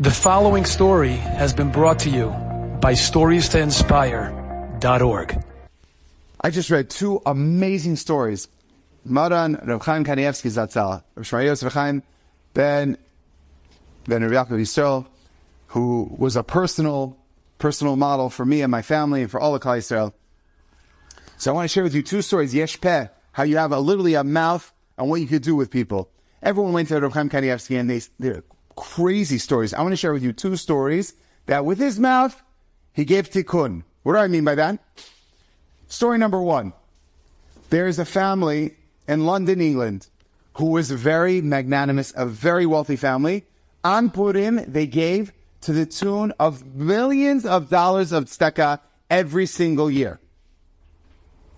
The following story has been brought to you by StoriesToInspire.org. I just read two amazing stories. Maran Rav Chaim Kanievsky Zatzal, Rav Shmai Yosef Chaim Ben Ben Rav Yaakov Yisrael, who was a personal personal model for me and my family and for all of Klal Yisrael. So I want to share with you two stories. Yesh Peh, how you have a, literally a mouth and what you could do with people. Everyone went to Rav Chaim Kanievsky and they, they're crazy stories. I want to share with you two stories that with his mouth, he gave tikkun. What do I mean by that? Story number one. There is a family in London, England, who was very magnanimous, a very wealthy family. On Purim, they gave to the tune of millions of dollars of tzedakah every single year.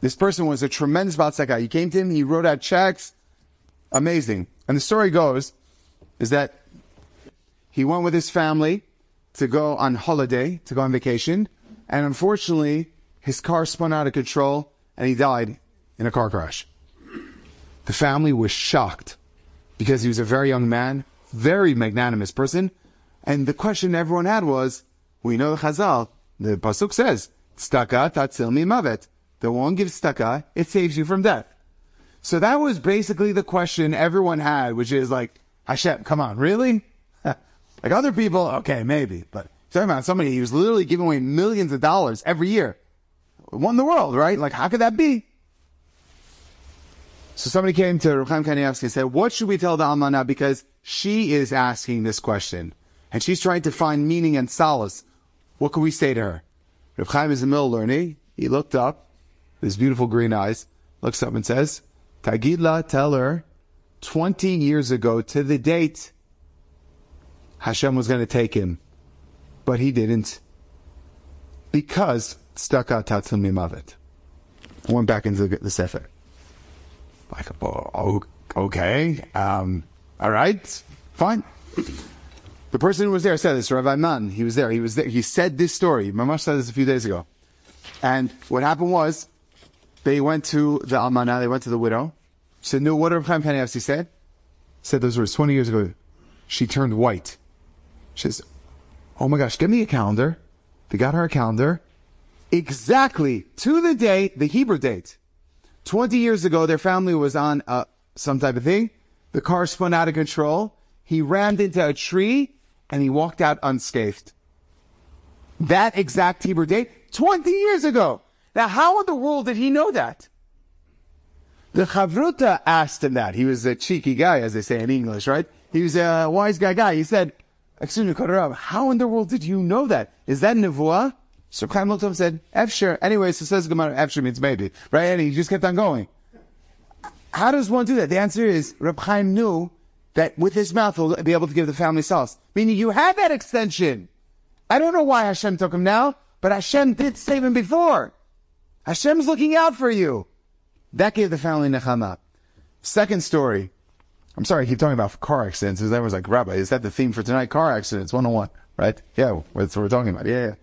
This person was a tremendous tzedakah. He came to him, he wrote out checks. Amazing. And the story goes, is that he went with his family to go on holiday, to go on vacation, and unfortunately, his car spun out of control and he died in a car crash. The family was shocked because he was a very young man, very magnanimous person, and the question everyone had was, we know the Chazal, the Pasuk says, Tzedakah tatzil mi mavet. The one gives tzedakah, it saves you from death. So that was basically the question everyone had, which is like, Hashem, come on, really? Like other people, okay, maybe, but talking about somebody who's literally giving away millions of dollars every year. Won the world, right? Like, how could that be? So somebody came to Reb Chaim Kanievsky and said, what should we tell the Almana? Because she is asking this question. And she's trying to find meaning and solace. What could we say to her? Reb Chaim is a mill learning. He looked up, his beautiful green eyes, looks up and says, Tagidla, tell her, 20 years ago to the date, Hashem was going to take him, but he didn't because tzedakah tatzil mimavet. Went back into the, the sefer. Like, oh, okay, um, all right, fine. The person who was there said this, Rabbi Man. He was there. He was there. He said this story. Mamash said this a few days ago. And what happened was, they went to the almana. They went to the widow. She said, "No, what Rabbi Chaim Kanievsky said." Said those words twenty years ago. She turned white. She says, Oh my gosh, give me a calendar. They got her a calendar. Exactly to the day, the Hebrew date. 20 years ago, their family was on uh, some type of thing. The car spun out of control. He rammed into a tree and he walked out unscathed. That exact Hebrew date, 20 years ago. Now, how in the world did he know that? The Chavruta asked him that. He was a cheeky guy, as they say in English, right? He was a wise guy guy. He said, how in the world did you know that? Is that Nevuah? So Chaim looked up and said, Efsher. Anyway, so says Gemara, Efsher means maybe, right? And he just kept on going. How does one do that? The answer is, Reb Chaim knew that with his mouth he'll be able to give the family sauce. Meaning you had that extension. I don't know why Hashem took him now, but Hashem did save him before. Hashem's looking out for you. That gave the family nechama. Second story. I'm sorry, I keep talking about car accidents. Because Everyone's like, Rabbi, is that the theme for tonight? Car accidents, 101, right? Yeah, that's what we're talking about. Yeah, yeah.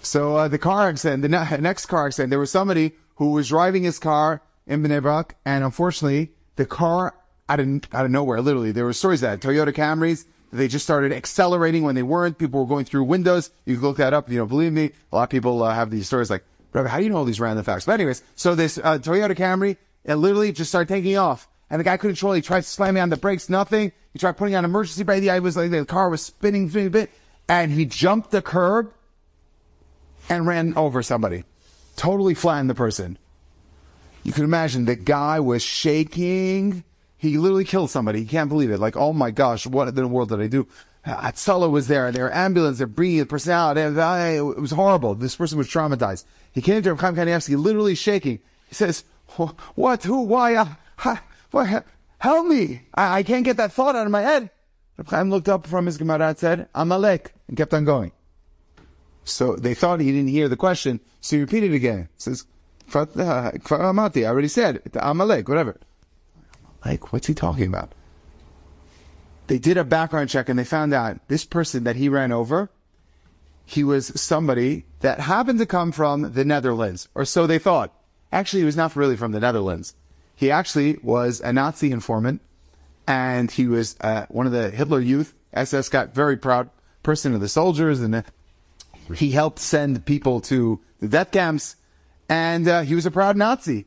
So uh, the car accident, the ne- next car accident, there was somebody who was driving his car in Bnei Brak, and unfortunately, the car out of out of nowhere, literally, there were stories that Toyota Camrys they just started accelerating when they weren't. People were going through windows. You can look that up. You know, believe me, a lot of people uh, have these stories like, Rabbi, how do you know all these random facts? But anyways, so this uh, Toyota Camry, it literally just started taking off and the guy couldn't control. It. He tried slamming on the brakes, nothing. He tried putting on emergency brake. The guy was like the car was spinning, a bit, and he jumped the curb and ran over somebody, totally flattened the person. You can imagine the guy was shaking. He literally killed somebody. He can't believe it. Like, oh my gosh, what in the world did I do? Hatzalah was there. There were ambulance. They're bringing the person out. It was horrible. This person was traumatized. He came to Chaim Kanievsky literally shaking. He says, what, who, why, uh, help me. I, I, can't get that thought out of my head. Reb Chaim looked up from his Gemara and said, Amalek, and kept on going. So they thought he didn't hear the question, so he repeated again. Says, uh, Amati, I already said, Amalek, whatever. Like, what's he talking about? They did a background check and they found out this person that he ran over, he was somebody that happened to come from the Netherlands, or so they thought. Actually, he was not really from the Netherlands. He actually was a Nazi informant, and he was uh, one of the Hitler Youth. SS got very proud person of the soldiers, and uh, he helped send people to the death camps, and uh, he was a proud Nazi.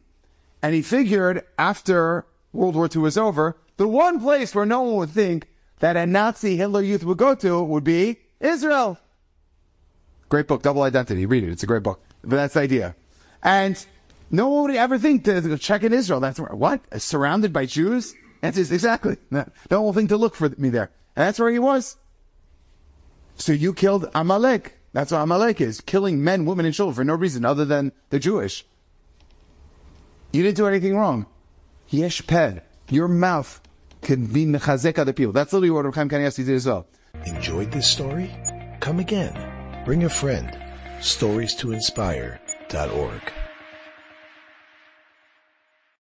And he figured after World War II was over, the one place where no one would think that a Nazi Hitler youth would go to would be Israel. Great book, Double Identity. Read it. It's a great book. But that's the idea. And no one would ever think to check in Israel. That's where, what? Surrounded by Jews? That's exactly. No one will think to look for me there. And that's where he was. So you killed Amalek. That's what Amalek is. Killing men, women, and children for no reason other than the Jewish. You didn't do anything wrong. Yesh peh. Your mouth can be mechazek other people. That's literally what Chaim Kanievsky did as well. Enjoyed this story? Come again. Bring a friend. Stories to inspire.org.